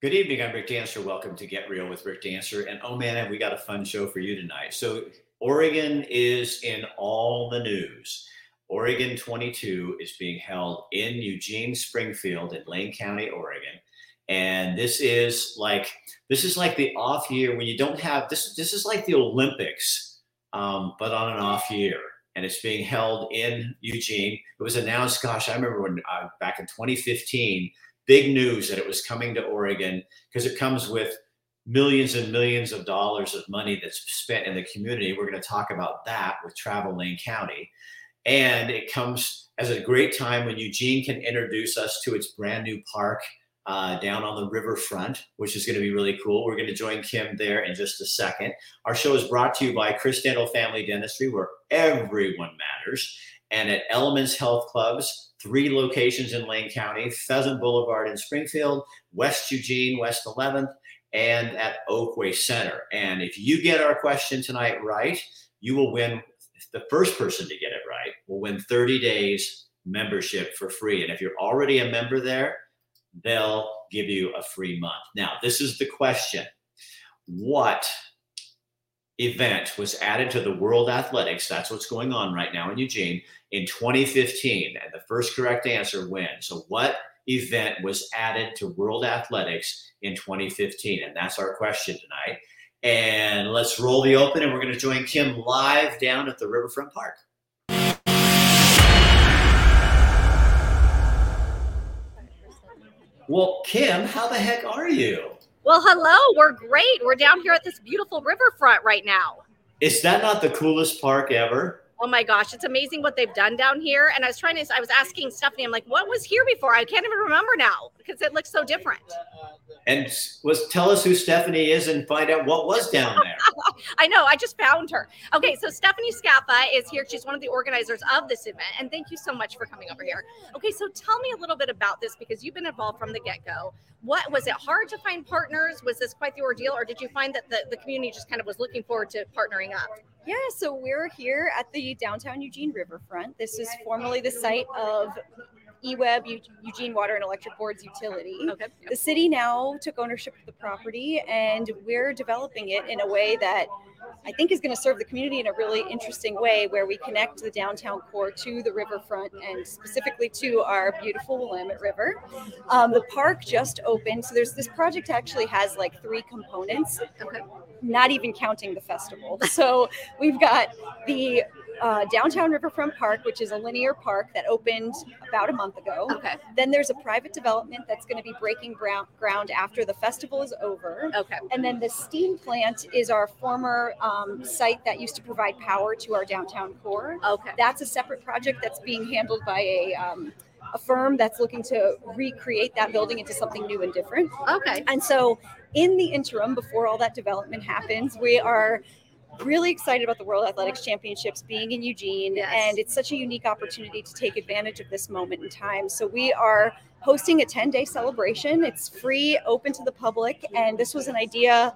Good evening. I'm Rick Dancer. Welcome to Get Real with Rick Dancer. And oh man, have we got a fun show for you tonight. So, Oregon is in all the news. Oregon 22 is being held in Eugene, Springfield, in Lane County, Oregon. And this is like this is like the off year when you don't have this. This is like the Olympics, um, but on an off year. And it's being held in Eugene. It was announced. Gosh, I remember when uh, back in 2015 big news that it was coming to Oregon because it comes with millions and millions of dollars of money that's spent in the community. We're going to talk about that with Travel Lane County. And it comes as a great time when Eugene can introduce us to its brand new park uh, down on the riverfront, which is going to be really cool. We're going to join Kim there in just a second. Our show is brought to you by Chris Dental Family Dentistry, where everyone matters, and at Elements Health Clubs three locations in Lane County Pheasant Boulevard in Springfield, West Eugene, West 11th, and at Oakway Center. And if you get our question tonight right, you will win. The first person to get it right will win 30 days membership for free. And if you're already a member there, they'll give you a free month. Now, this is the question What event was added to the World Athletics? That's what's going on right now in Eugene in 2015? And the first correct answer wins. So, what event was added to World Athletics in 2015? And that's our question tonight. And let's roll the open, and we're going to join Kim live down at the Riverfront Park. Well, Kim, how the heck are you? Well, hello. We're great. We're down here at this beautiful riverfront right now. Is that not the coolest park ever? Oh my gosh, it's amazing what they've done down here. And I was trying to, I was asking Stephanie, I'm like, what was here before? I can't even remember now because it looks so different. And was tell us who Stephanie is and find out what was down there. I know, I just found her. Okay, so Stephanie Scaffa is here. She's one of the organizers of this event. And thank you so much for coming over here. Okay, so tell me a little bit about this because you've been involved from the get go. What was it hard to find partners? Was this quite the ordeal, or did you find that the, the community just kind of was looking forward to partnering up? Yeah, so we're here at the downtown Eugene riverfront. This is formerly the site of EWEB, Eugene Water and Electric Board's utility. Okay. The city now took ownership of the property and we're developing it in a way that I think is going to serve the community in a really interesting way where we connect the downtown core to the riverfront and specifically to our beautiful Willamette River. Um, the park just opened. So there's this project actually has like three components, okay. not even counting the festival. So we've got the uh, downtown Riverfront Park, which is a linear park that opened about a month ago. Okay. Then there's a private development that's going to be breaking ground, after the festival is over. Okay. And then the steam plant is our former um, site that used to provide power to our downtown core. Okay. That's a separate project that's being handled by a um, a firm that's looking to recreate that building into something new and different. Okay. And so, in the interim, before all that development happens, we are really excited about the World Athletics Championships being in Eugene, yes. and it's such a unique opportunity to take advantage of this moment in time. So we are hosting a 10 day celebration. It's free, open to the public, and this was an idea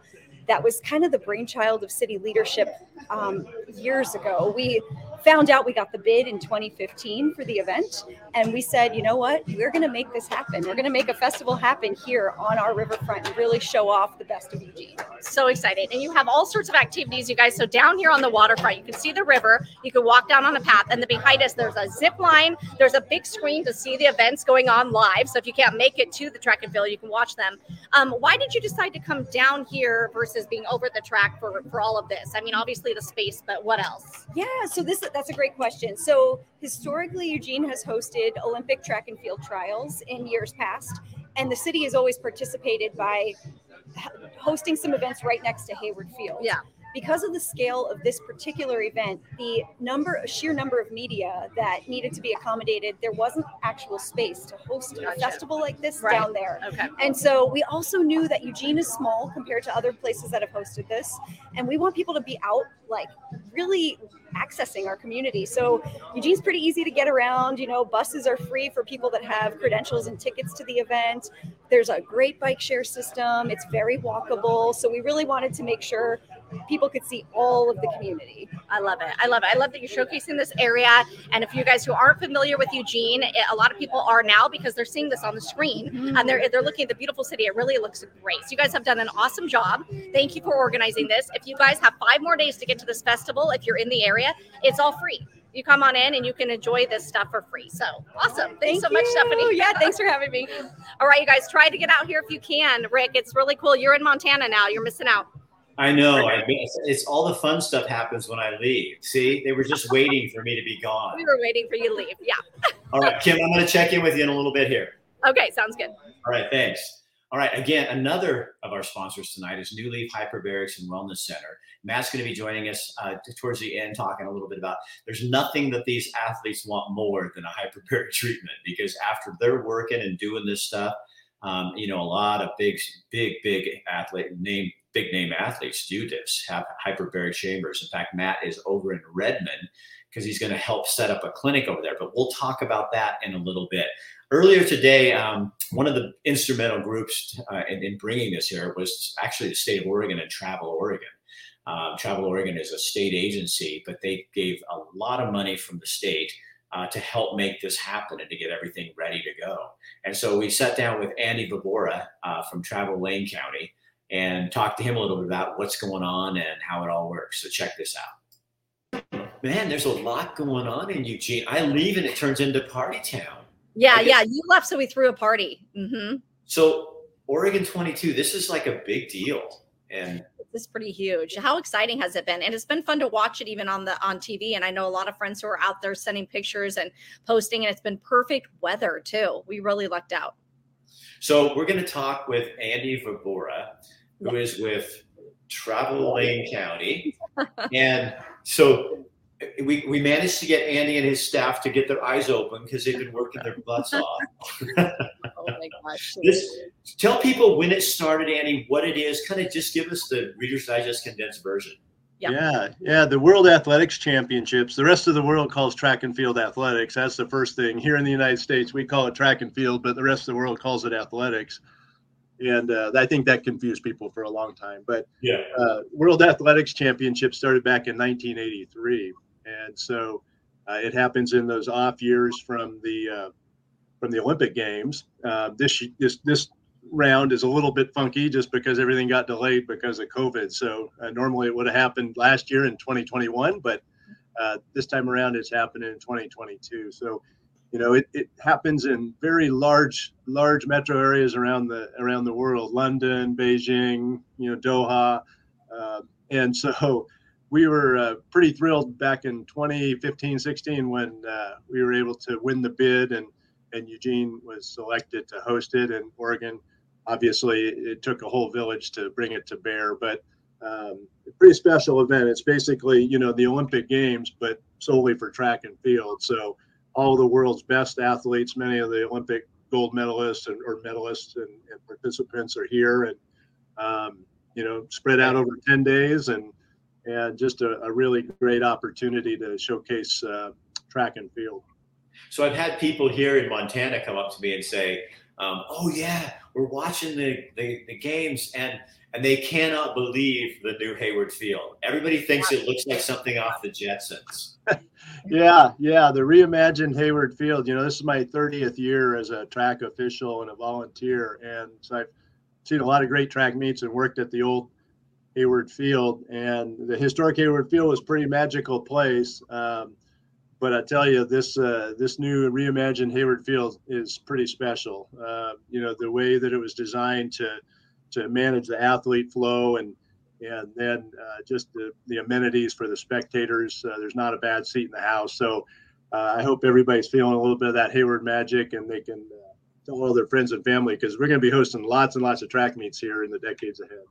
that was kind of the brainchild of city leadership um, years ago. We found out we got the bid in 2015 for the event and we said you know what? We're going to make this happen. We're going to make a festival happen here on our riverfront and really show off the best of eugene. So excited. And you have all sorts of activities you guys. So down here on the waterfront you can see the river. You can walk down on a path and then behind us there's a zip line. There's a big screen to see the events going on live. So if you can't make it to the track and field you can watch them. Um, why did you decide to come down here versus being over the track for, for all of this? I mean obviously the space but what else? Yeah so this that's a great question. So historically, Eugene has hosted Olympic track and field trials in years past, and the city has always participated by hosting some events right next to Hayward Field. Yeah because of the scale of this particular event, the number, sheer number of media that needed to be accommodated, there wasn't actual space to host gotcha. a festival like this right. down there. Okay. And so we also knew that Eugene is small compared to other places that have hosted this, and we want people to be out, like really accessing our community. So Eugene's pretty easy to get around. You know, buses are free for people that have credentials and tickets to the event. There's a great bike share system. It's very walkable. So we really wanted to make sure people could see all of the community. I love it. I love it. I love that you're showcasing this area. And if you guys who aren't familiar with Eugene, a lot of people are now because they're seeing this on the screen mm-hmm. and they're they're looking at the beautiful city. It really looks great. So you guys have done an awesome job. Thank you for organizing this. If you guys have five more days to get to this festival, if you're in the area, it's all free you come on in and you can enjoy this stuff for free. So awesome. Thanks Thank so you. much, Stephanie. Yeah, thanks for having me. All right, you guys, try to get out here if you can. Rick, it's really cool. You're in Montana now. You're missing out. I know. I mean, it's, it's, all the fun stuff happens when I leave. See, they were just waiting for me to be gone. We were waiting for you to leave. Yeah. all right, Kim, I'm going to check in with you in a little bit here. Okay, sounds good. All right, thanks. All right, again, another of our sponsors tonight is New Leaf Hyperbarics and Wellness Center. Matt's going to be joining us uh, towards the end, talking a little bit about there's nothing that these athletes want more than a hyperbaric treatment because after they're working and doing this stuff, um, you know, a lot of big, big, big athlete name, big name athletes do this, have hyperbaric chambers. In fact, Matt is over in Redmond because he's going to help set up a clinic over there. But we'll talk about that in a little bit. Earlier today, um, one of the instrumental groups uh, in, in, bringing this here was actually the state of Oregon and Travel Oregon. Um, Travel Oregon is a state agency, but they gave a lot of money from the state uh, to help make this happen and to get everything ready to go. And so we sat down with Andy Vobora uh, from Travel Lane County and talk to him a little bit about what's going on and how it all works. So check this out. Man, there's a lot going on in Eugene. I leave and it turns into party town. Yeah, yeah. You left, so we threw a party. Mm-hmm. So Oregon 22, this is like a big deal, and this is pretty huge. How exciting has it been? And it's been fun to watch it even on the on TV. And I know a lot of friends who are out there sending pictures and posting, and it's been perfect weather too. We really lucked out. So we're going to talk with Andy Vobora, who is with Travel Lane County, and so we, we managed to get Andy and his staff to get their eyes open because they've been working their butts off. oh my gosh. This, tell people when it started, Andy, what it is. Kind of just give us the Reader's Digest condensed version. Yep. Yeah, yeah. The World Athletics Championships. The rest of the world calls track and field athletics. That's the first thing. Here in the United States, we call it track and field, but the rest of the world calls it athletics. And uh, I think that confused people for a long time. But yeah, uh, World Athletics Championship started back in 1983 and so uh, it happens in those off years from the uh, from the Olympic Games. Uh, this this this round is a little bit funky just because everything got delayed because of COVID. So uh, normally it would have happened last year in 2021, but uh, this time around it's happening in 2022. So you know it, it happens in very large large metro areas around the around the world london beijing you know doha. Uh, and so we were uh, pretty thrilled back in 2015 16 when uh, we were able to win the bid and and Eugene was selected to host it and Oregon. Obviously it took a whole village to bring it to bear but um, pretty special event. It's basically you know the Olympic games but solely for track and field. So all the world's best athletes many of the Olympic gold medalists and, or medalists and, and participants are here and um, you know spread out over 10 days and and just a, a really great opportunity to showcase uh, track and field. So I've had people here in Montana come up to me and say, um, "Oh yeah, we're watching the, the, the games and and they cannot believe the new Hayward Field. Everybody thinks it looks like something off the Jetsons." yeah, yeah, the reimagined Hayward Field. You know, this is my 30th year as a track official and a volunteer, and so I've seen a lot of great track meets and worked at the old Hayward Field, and the historic Hayward Field was a pretty magical place. Um, but I tell you, this uh, this new reimagined Hayward Field is pretty special. Uh, you know, the way that it was designed to to manage the athlete flow and and then uh, just the, the amenities for the spectators. Uh, there's not a bad seat in the house, so uh, I hope everybody's feeling a little bit of that Hayward magic, and they can uh, tell all their friends and family because we're going to be hosting lots and lots of track meets here in the decades ahead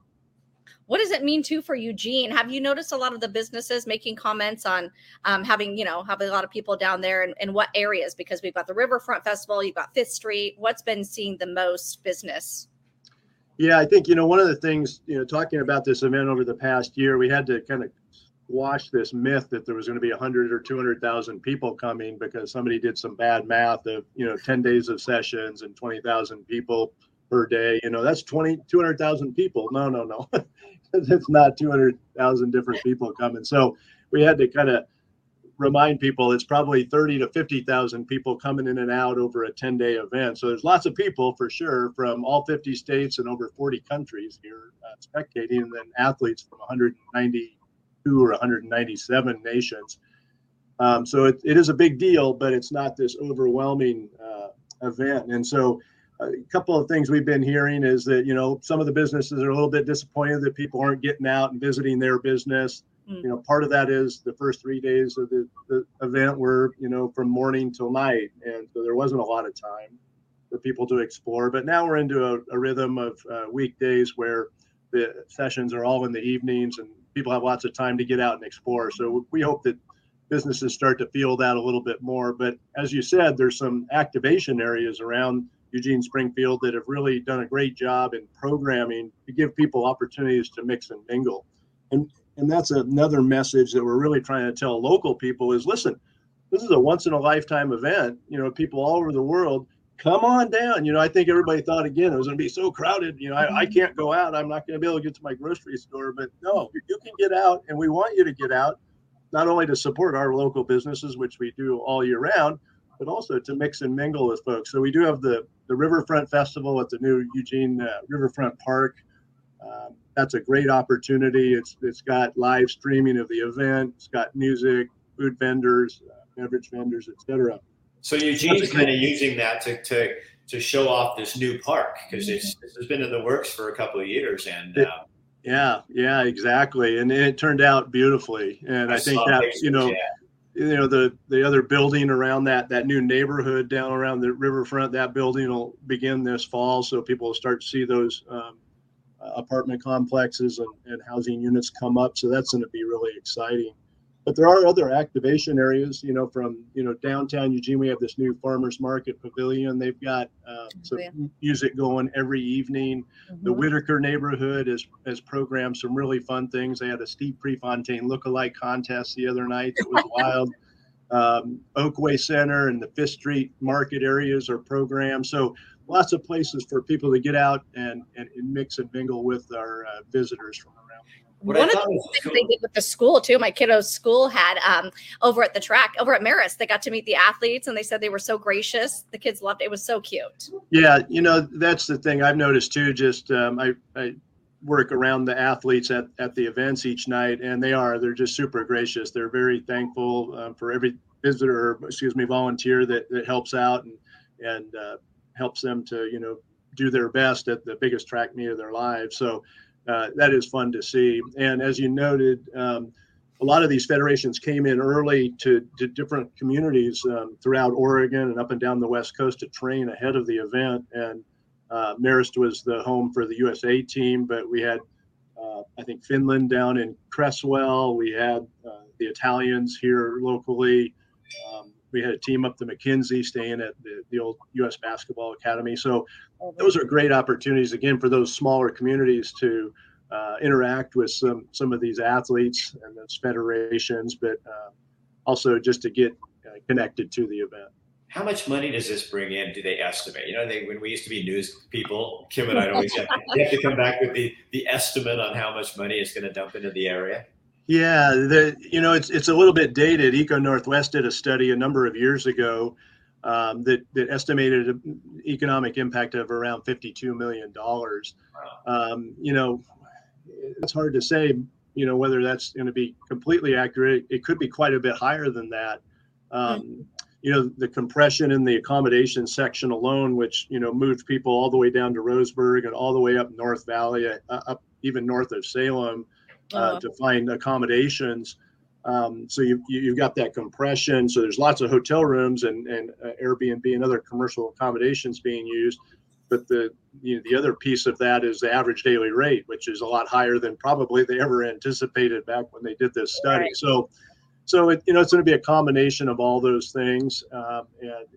what does it mean too for Eugene? Have you noticed a lot of the businesses making comments on um, having, you know, having a lot of people down there and in what areas? Because we've got the Riverfront Festival, you've got Fifth Street. What's been seeing the most business? Yeah, I think, you know, one of the things, you know, talking about this event over the past year, we had to kind of squash this myth that there was going to be 100 or 200,000 people coming because somebody did some bad math of, you know, 10 days of sessions and 20,000 people per day. You know, that's 20, 200,000 people. No, no, no. it's not 200,000 different people coming. So we had to kind of remind people it's probably 30 to 50,000 people coming in and out over a 10 day event. So there's lots of people for sure from all 50 states and over 40 countries here uh, spectating, and then athletes from 192 or 197 nations. Um, so it, it is a big deal, but it's not this overwhelming uh, event. And so a couple of things we've been hearing is that you know some of the businesses are a little bit disappointed that people aren't getting out and visiting their business. You know part of that is the first three days of the, the event were you know from morning till night. And so there wasn't a lot of time for people to explore. But now we're into a, a rhythm of uh, weekdays where the sessions are all in the evenings and people have lots of time to get out and explore. So we hope that businesses start to feel that a little bit more. But as you said there's some activation areas around Eugene Springfield that have really done a great job in programming to give people opportunities to mix and mingle. And and that's another message that we're really trying to tell local people is listen, this is a once in a lifetime event. You know, people all over the world, come on down. You know, I think everybody thought again it was going to be so crowded. You know, I, I mm-hmm. can't go out. I'm not going to be able to get to my grocery store. But no, you can get out, and we want you to get out, not only to support our local businesses, which we do all year round, but also to mix and mingle with folks. So we do have the the Riverfront Festival at the new Eugene uh, Riverfront Park. Um, that's a great opportunity. It's it's got live streaming of the event. It's got music, food vendors, uh, beverage vendors, etc. So Eugene's kind of using that to to to show off this new park because it's this has been in the works for a couple of years and. Uh, yeah, yeah, exactly, and it turned out beautifully. And I, I think that you know, you know the the other building around that that new neighborhood down around the riverfront that building will begin this fall so people will start to see those um, apartment complexes and, and housing units come up. So that's going to be really exciting. But there are other activation areas you know from you know downtown eugene we have this new farmers market pavilion. They've got uh, some yeah. music going every evening. Mm-hmm. the whiteaker neighborhood has has programmed some really fun things. They had a steve prefontaine look-alike contest the other night. That was wild. Um, oakway center and the fifth street market areas are programmed. So lots of places for people to get out and, and, and mix and mingle with our uh, visitors from what One of the things cool. they did with the school too, my kiddo's school had um, over at the track, over at Marist, they got to meet the athletes and they said they were so gracious. The kids loved it. It was so cute. Yeah, you know, that's the thing I've noticed too. Just um, I, I work around the athletes at, at the events each night and they are, they're just super gracious. They're very thankful um, for every visitor, excuse me, volunteer that, that helps out and, and uh, helps them to, you know, do their best at the biggest track meet of their lives. So, uh, that is fun to see. And as you noted, um, a lot of these federations came in early to, to different communities um, throughout Oregon and up and down the West Coast to train ahead of the event. And uh, Marist was the home for the USA team, but we had, uh, I think, Finland down in Creswell. We had uh, the Italians here locally. Um, we had a team up to McKenzie, staying at the, the old U.S. Basketball Academy. So those are great opportunities again for those smaller communities to uh, interact with some some of these athletes and those federations, but uh, also just to get uh, connected to the event. How much money does this bring in? Do they estimate? You know, they, when we used to be news people, Kim and I always have, have to come back with the the estimate on how much money is going to dump into the area. Yeah, the you know it's it's a little bit dated. ECONorthwest did a study a number of years ago um, that that estimated an economic impact of around fifty-two million dollars. Wow. Um, you know, it's hard to say. You know whether that's going to be completely accurate. It could be quite a bit higher than that. Um, mm-hmm. You know, the compression in the accommodation section alone, which you know moved people all the way down to Roseburg and all the way up North Valley, uh, up even north of Salem uh, uh-huh. to find accommodations. Um, so you, you, have got that compression. So there's lots of hotel rooms and, and uh, Airbnb and other commercial accommodations being used. But the you know, the other piece of that is the average daily rate, which is a lot higher than probably they ever anticipated back when they did this study. Right. So so it, you know it's going to be a combination of all those things, um, and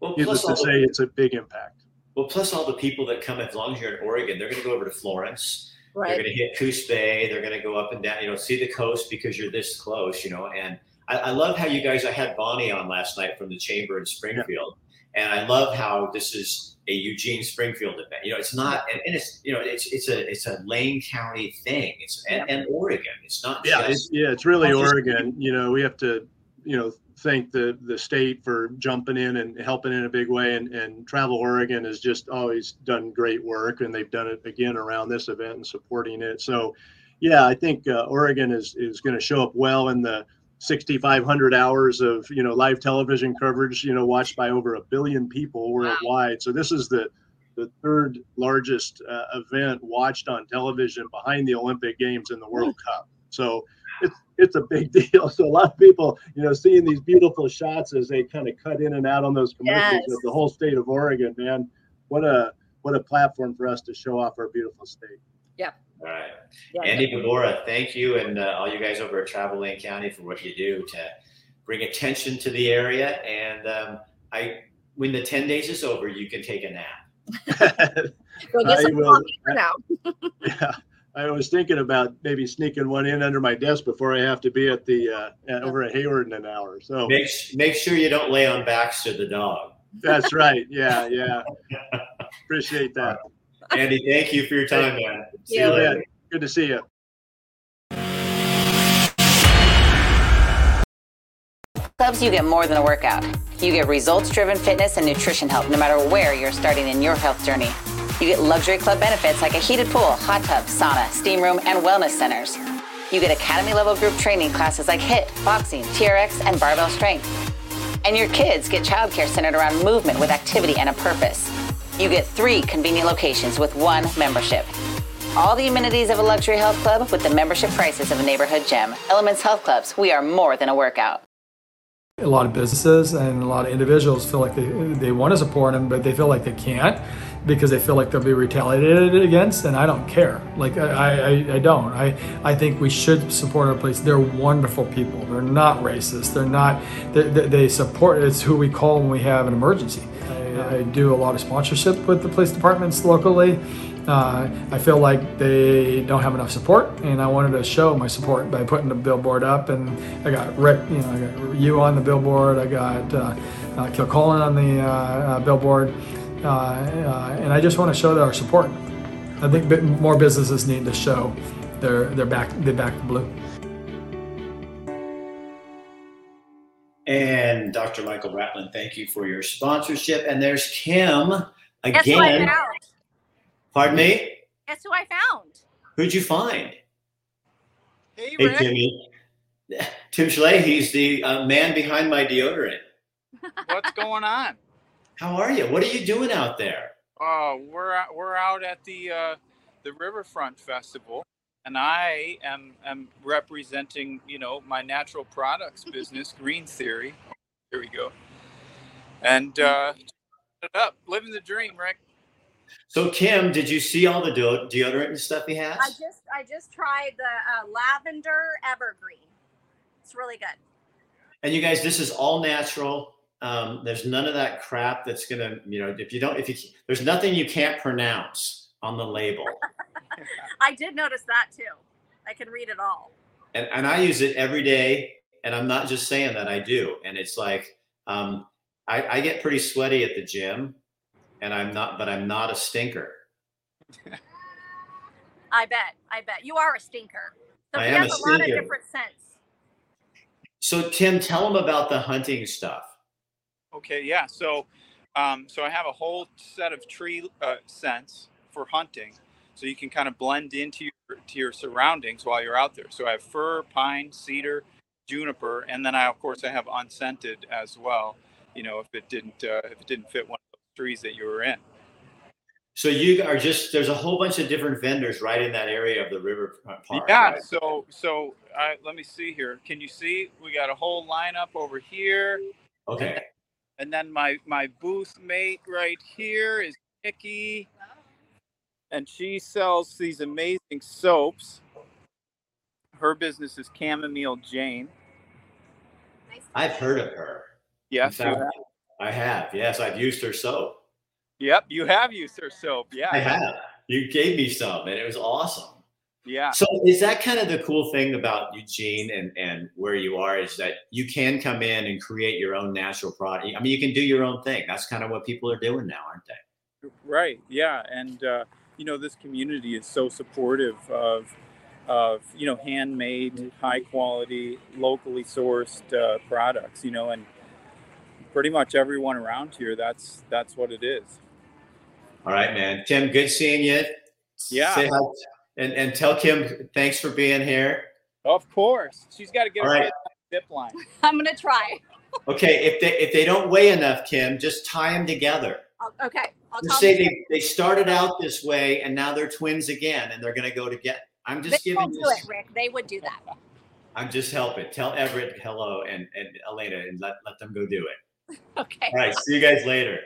well, needless to say, the, it's a big impact. Well, plus all the people that come as long as you're in Oregon, they're going to go over to Florence Right. They're going to hit Coos Bay. They're going to go up and down, you know, see the coast because you're this close, you know. And I, I love how you guys, I had Bonnie on last night from the chamber in Springfield. Yeah. And I love how this is a Eugene Springfield event. You know, it's not, and, and it's you know, it's it's a it's a Lane County thing. It's and, and Oregon. It's not. Yeah, just, it's, yeah, it's really Oregon. You know, we have to, you know, thank the the state for jumping in and helping in a big way. And and Travel Oregon has just always done great work, and they've done it again around this event and supporting it. So, yeah, I think uh, Oregon is is going to show up well in the 6,500 hours of you know live television coverage, you know, watched by over a billion people worldwide. Wow. So this is the the third largest uh, event watched on television behind the Olympic Games and the World Cup. So it's it's a big deal. So a lot of people, you know, seeing these beautiful shots as they kind of cut in and out on those commercials yes. of the whole state of Oregon, man, what a what a platform for us to show off our beautiful state. Yeah. All right. Yeah, Andy Vobora, thank you and uh, all you guys over at Travel Lane County for what you do to bring attention to the area. And um, I, when the 10 days is over, you can take a nap. Go get some coffee for now. yeah. I was thinking about maybe sneaking one in under my desk before I have to be at the uh, at, over at Hayward in an hour. So make make sure you don't lay on Baxter the dog. That's right. Yeah, yeah. Appreciate that. Andy, thank you for your time, man. See you later. Good to see you. Clubs, you get more than a workout. You get results driven fitness and nutrition help no matter where you're starting in your health journey. You get luxury club benefits like a heated pool, hot tub, sauna, steam room, and wellness centers. You get academy level group training classes like HIIT, boxing, TRX, and barbell strength. And your kids get childcare centered around movement with activity and a purpose. You get three convenient locations with one membership. All the amenities of a luxury health club with the membership prices of a neighborhood gym. Elements Health Clubs, we are more than a workout. A lot of businesses and a lot of individuals feel like they, they want to support them, but they feel like they can't because they feel like they'll be retaliated against, and I don't care. Like I, I, I don't. I, I think we should support our police. They're wonderful people. They're not racist. They're not. They, they support. It's who we call when we have an emergency. I, I do a lot of sponsorship with the police departments locally. Uh, I feel like they don't have enough support, and I wanted to show my support by putting the billboard up. And I got Rick, you know, I got you on the billboard. I got uh, uh, Kilcullen on the uh, uh, billboard. Uh, uh, and I just want to show that our support. I think more businesses need to show their their back they back the blue. And Dr. Michael Bratlin, thank you for your sponsorship. And there's Kim again. Guess who I found? Pardon me? Guess who I found? Who'd you find? Hey, hey Timmy. Tim Schley, he's the uh, man behind my deodorant. What's going on? How are you? What are you doing out there? Oh, we're we're out at the uh, the Riverfront Festival, and I am am representing you know my natural products business, Green Theory. Here we go, and uh, up, living the dream, Rick. So Kim, did you see all the de- deodorant and stuff he has? I just I just tried the uh, lavender evergreen. It's really good. And you guys, this is all natural. Um, there's none of that crap that's gonna, you know, if you don't, if you, there's nothing you can't pronounce on the label. I did notice that too. I can read it all. And, and I use it every day. And I'm not just saying that I do. And it's like, um, I, I get pretty sweaty at the gym and I'm not, but I'm not a stinker. I bet. I bet you are a stinker. So I am a, a lot of different scents. So Tim, tell them about the hunting stuff. Okay, yeah. So, um, so I have a whole set of tree uh, scents for hunting, so you can kind of blend into your to your surroundings while you're out there. So I have fir, pine, cedar, juniper, and then I of course I have unscented as well. You know, if it didn't uh, if it didn't fit one of those trees that you were in. So you are just there's a whole bunch of different vendors right in that area of the river park. Yeah. Right? So so I, let me see here. Can you see? We got a whole lineup over here. Okay. And then my my booth mate right here is Nikki, and she sells these amazing soaps. Her business is Chamomile Jane. I've heard of her. Yes, fact, have. I have. Yes, I've used her soap. Yep, you have used her soap. Yeah, I have. You gave me some, and it was awesome. Yeah. So is that kind of the cool thing about Eugene and, and where you are is that you can come in and create your own natural product. I mean, you can do your own thing. That's kind of what people are doing now, aren't they? Right. Yeah. And, uh, you know, this community is so supportive of, of, you know, handmade, high quality, locally sourced uh, products, you know, and pretty much everyone around here, that's, that's what it is. All right, man. Tim, good seeing you. Yeah. Say hi and and tell Kim thanks for being here. Of course, she's got to get All her zip line. I'm gonna try. Okay, if they if they don't weigh enough, Kim, just tie them together. I'll, okay. I'll Just say they, they started out this way and now they're twins again and they're gonna go to get. I'm just They giving will do you. it, Rick. They would do that. I'm just helping. Tell Everett hello and and Elena and let let them go do it. Okay. All right, see you guys later.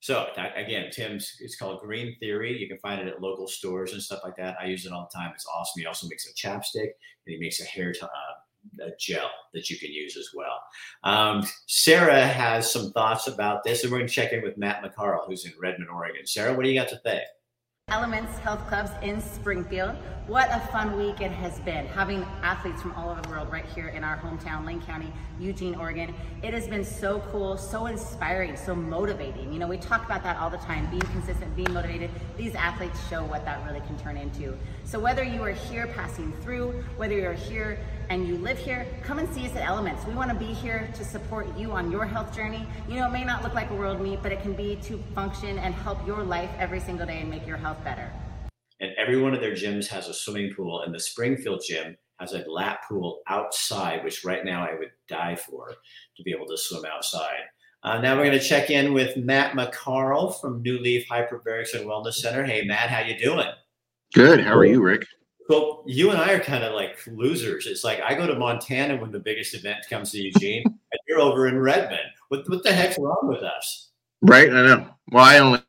So again, Tim's it's called Green Theory. You can find it at local stores and stuff like that. I use it all the time. It's awesome. He also makes a chapstick and he makes a hair t- uh, a gel that you can use as well. Um, Sarah has some thoughts about this, and we're going to check in with Matt McCarl, who's in Redmond, Oregon. Sarah, what do you got to say? Elements Health Clubs in Springfield. What a fun week it has been. Having athletes from all over the world right here in our hometown, Lane County, Eugene, Oregon. It has been so cool, so inspiring, so motivating. You know, we talk about that all the time being consistent, being motivated. These athletes show what that really can turn into. So, whether you are here passing through, whether you're here and you live here, come and see us at Elements. We want to be here to support you on your health journey. You know, it may not look like a world meet, but it can be to function and help your life every single day and make your health better. And every one of their gyms has a swimming pool, and the Springfield gym has a lap pool outside, which right now I would die for to be able to swim outside. Uh, now we're going to check in with Matt McCarl from New Leaf Hyperbarics and Wellness Center. Hey, Matt, how you doing? Good. How are you, Rick? Well, you and I are kind of like losers. It's like I go to Montana when the biggest event comes to Eugene, and you're over in Redmond. What what the heck's wrong with us? Right? I know. Well, I only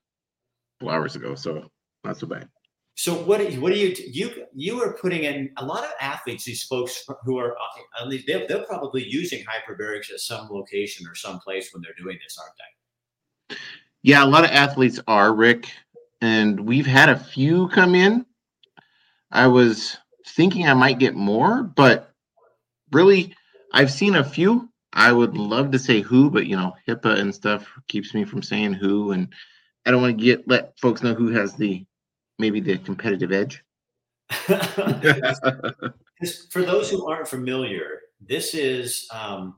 two hours ago, so not so bad. So what do you, what do you you you are putting in a lot of athletes? These folks who are uh, at least they're, they're probably using hyperbarics at some location or some place when they're doing this, aren't they? Yeah, a lot of athletes are, Rick, and we've had a few come in. I was thinking I might get more, but really, I've seen a few. I would love to say who, but you know, HIPAA and stuff keeps me from saying who, and I don't want to get let folks know who has the maybe the competitive edge. For those who aren't familiar, this is um,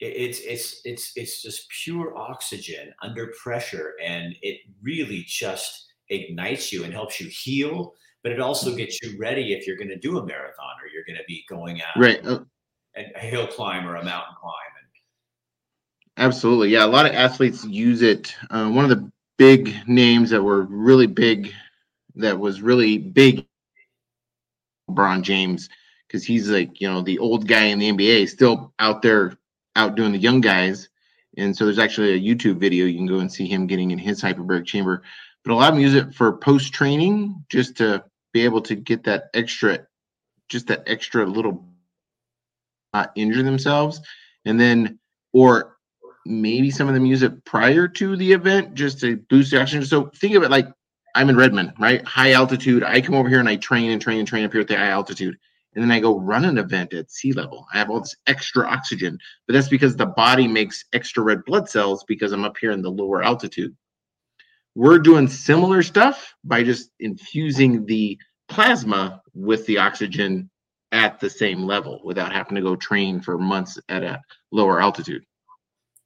it- it's it's it's it's just pure oxygen under pressure, and it really just ignites you and helps you heal. But it also gets you ready if you're going to do a marathon or you're going to be going out right. uh, and a hill climb or a mountain climb. Absolutely. Yeah. A lot of athletes use it. Uh, one of the big names that were really big, that was really big, LeBron James, because he's like, you know, the old guy in the NBA, still out there outdoing the young guys. And so there's actually a YouTube video you can go and see him getting in his hyperbaric chamber. But a lot of them use it for post training just to be able to get that extra, just that extra little, not injure themselves. And then, or maybe some of them use it prior to the event just to boost their oxygen. So think of it like I'm in Redmond, right? High altitude. I come over here and I train and train and train up here at the high altitude. And then I go run an event at sea level. I have all this extra oxygen, but that's because the body makes extra red blood cells because I'm up here in the lower altitude. We're doing similar stuff by just infusing the plasma with the oxygen at the same level without having to go train for months at a lower altitude.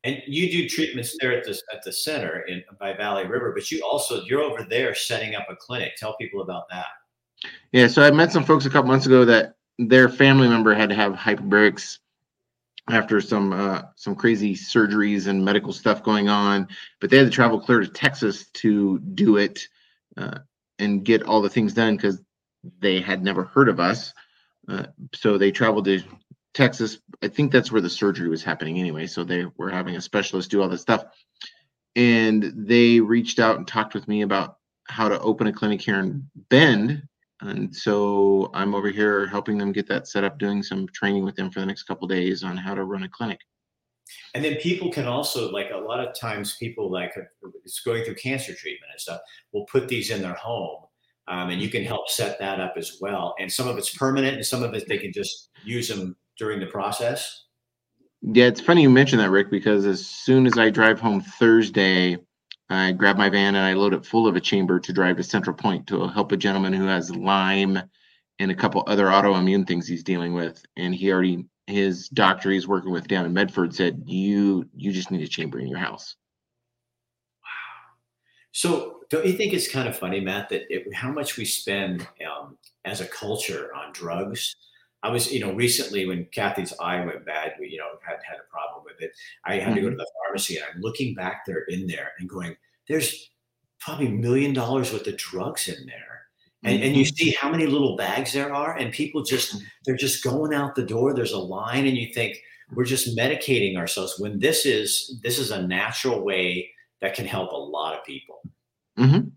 And you do treatments there at the at the center in by Valley River, but you also you're over there setting up a clinic. Tell people about that. Yeah, so I met some folks a couple months ago that their family member had to have hyperbarics after some uh, some crazy surgeries and medical stuff going on, but they had to travel clear to Texas to do it uh, and get all the things done because they had never heard of us. Uh, so they traveled to Texas. I think that's where the surgery was happening anyway. So they were having a specialist do all this stuff, and they reached out and talked with me about how to open a clinic here in Bend and so I'm over here helping them get that set up, doing some training with them for the next couple days on how to run a clinic. And then people can also like a lot of times people like it's going through cancer treatment and stuff will put these in their home Um, and you can help set that up as well. And some of it's permanent, and some of it they can just use them during the process. Yeah, it's funny you mention that, Rick, because as soon as I drive home Thursday, I grab my van and I load it full of a chamber to drive to Central Point to help a gentleman who has Lyme and a couple other autoimmune things he's dealing with. And he already his doctor he's working with down in Medford said you you just need a chamber in your house. Wow. So don't you think it's kind of funny, Matt, that it, how much we spend um, as a culture on drugs? I was, you know, recently when Kathy's eye went bad, we, you know, had had a problem with it. I had mm-hmm. to go to mm-hmm. the pharmacy, and I'm looking back there in there and going, "There's probably a million dollars worth of drugs in there." And, mm-hmm. and you mm-hmm. see how many little bags there are, and people just they're just going out the door. There's a line, and you think we're just medicating ourselves when this is this is a natural way that can help a lot of people. Mm-hmm.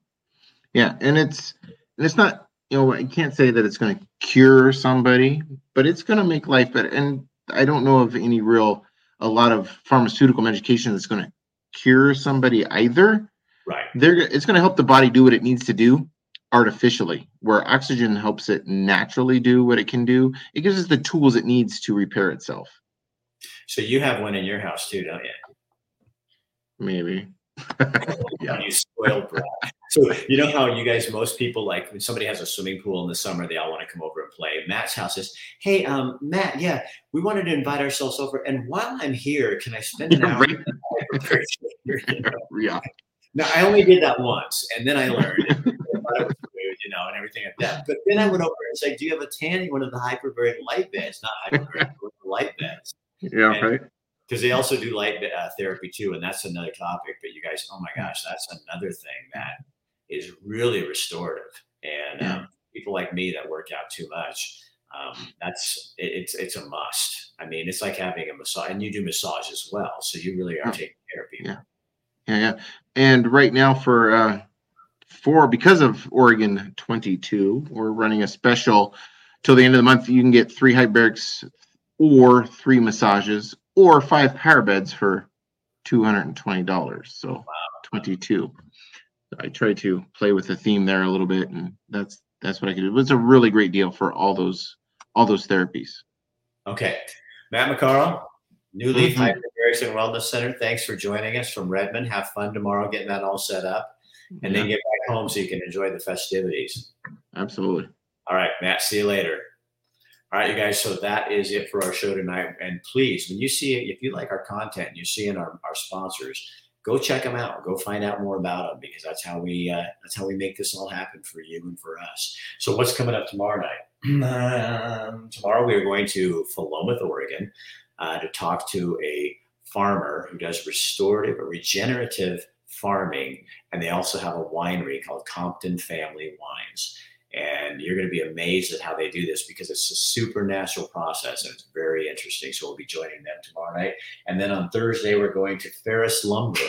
Yeah, and it's and it's not you know, I can't say that it's going to cure somebody, but it's going to make life better. And I don't know of any real, a lot of pharmaceutical medication that's going to cure somebody either. Right. They're, it's going to help the body do what it needs to do artificially, where oxygen helps it naturally do what it can do. It gives us the tools it needs to repair itself. So you have one in your house too, don't you? Maybe. yeah. You spoiled brat. So you know how you guys, most people like when somebody has a swimming pool in the summer, they all want to come over and play. Matt's house is, hey, um, Matt, yeah, we wanted to invite ourselves over, and while I'm here, can I spend an hour? yeah. Now I only did that once, and then I learned, you know, and everything like that. But then I went over and said, "Do you have a tanning one of the hyperbaric light beds? Not hyperbaric, light beds." Yeah, and, right because they also do light uh, therapy too, and that's another topic. But you guys, oh my gosh, that's another thing that is really restorative. And um, people like me that work out too much, um, that's it's it's a must. I mean, it's like having a massage, and you do massage as well, so you really are taking care of people. Yeah, yeah, yeah. And right now for uh, for because of Oregon 22, we're running a special till the end of the month. You can get three hyperbarics or three massages or five power beds for $220. So wow. 22. I try to play with the theme there a little bit, and that's that's what I could do. It was a really great deal for all those all those therapies. Okay, Matt McCarl, New Leaf mm-hmm. Hyperbarics and Wellness Center. Thanks for joining us from Redmond. Have fun tomorrow getting that all set up, and yeah. then get back home so you can enjoy the festivities. Absolutely. All right, Matt. See you later. All right, you guys. So that is it for our show tonight. And please, when you see it, if you like our content, you're seeing our, our sponsors, go check them out. Go find out more about them because that's how we uh, that's how we make this all happen for you and for us. So what's coming up tomorrow night? Um, tomorrow we are going to Philomath, Oregon, uh, to talk to a farmer who does restorative or regenerative farming, and they also have a winery called Compton Family Wines. And you're going to be amazed at how they do this because it's a supernatural process and it's very interesting. So we'll be joining them tomorrow night. And then on Thursday, we're going to Ferris Lumber.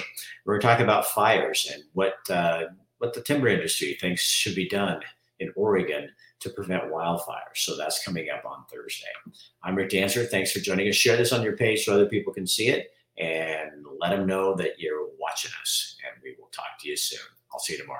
We're going to talk about fires and what uh, what the timber industry thinks should be done in Oregon to prevent wildfires. So that's coming up on Thursday. I'm Rick Dancer. Thanks for joining us. Share this on your page so other people can see it and let them know that you're watching us. And we will talk to you soon. I'll see you tomorrow.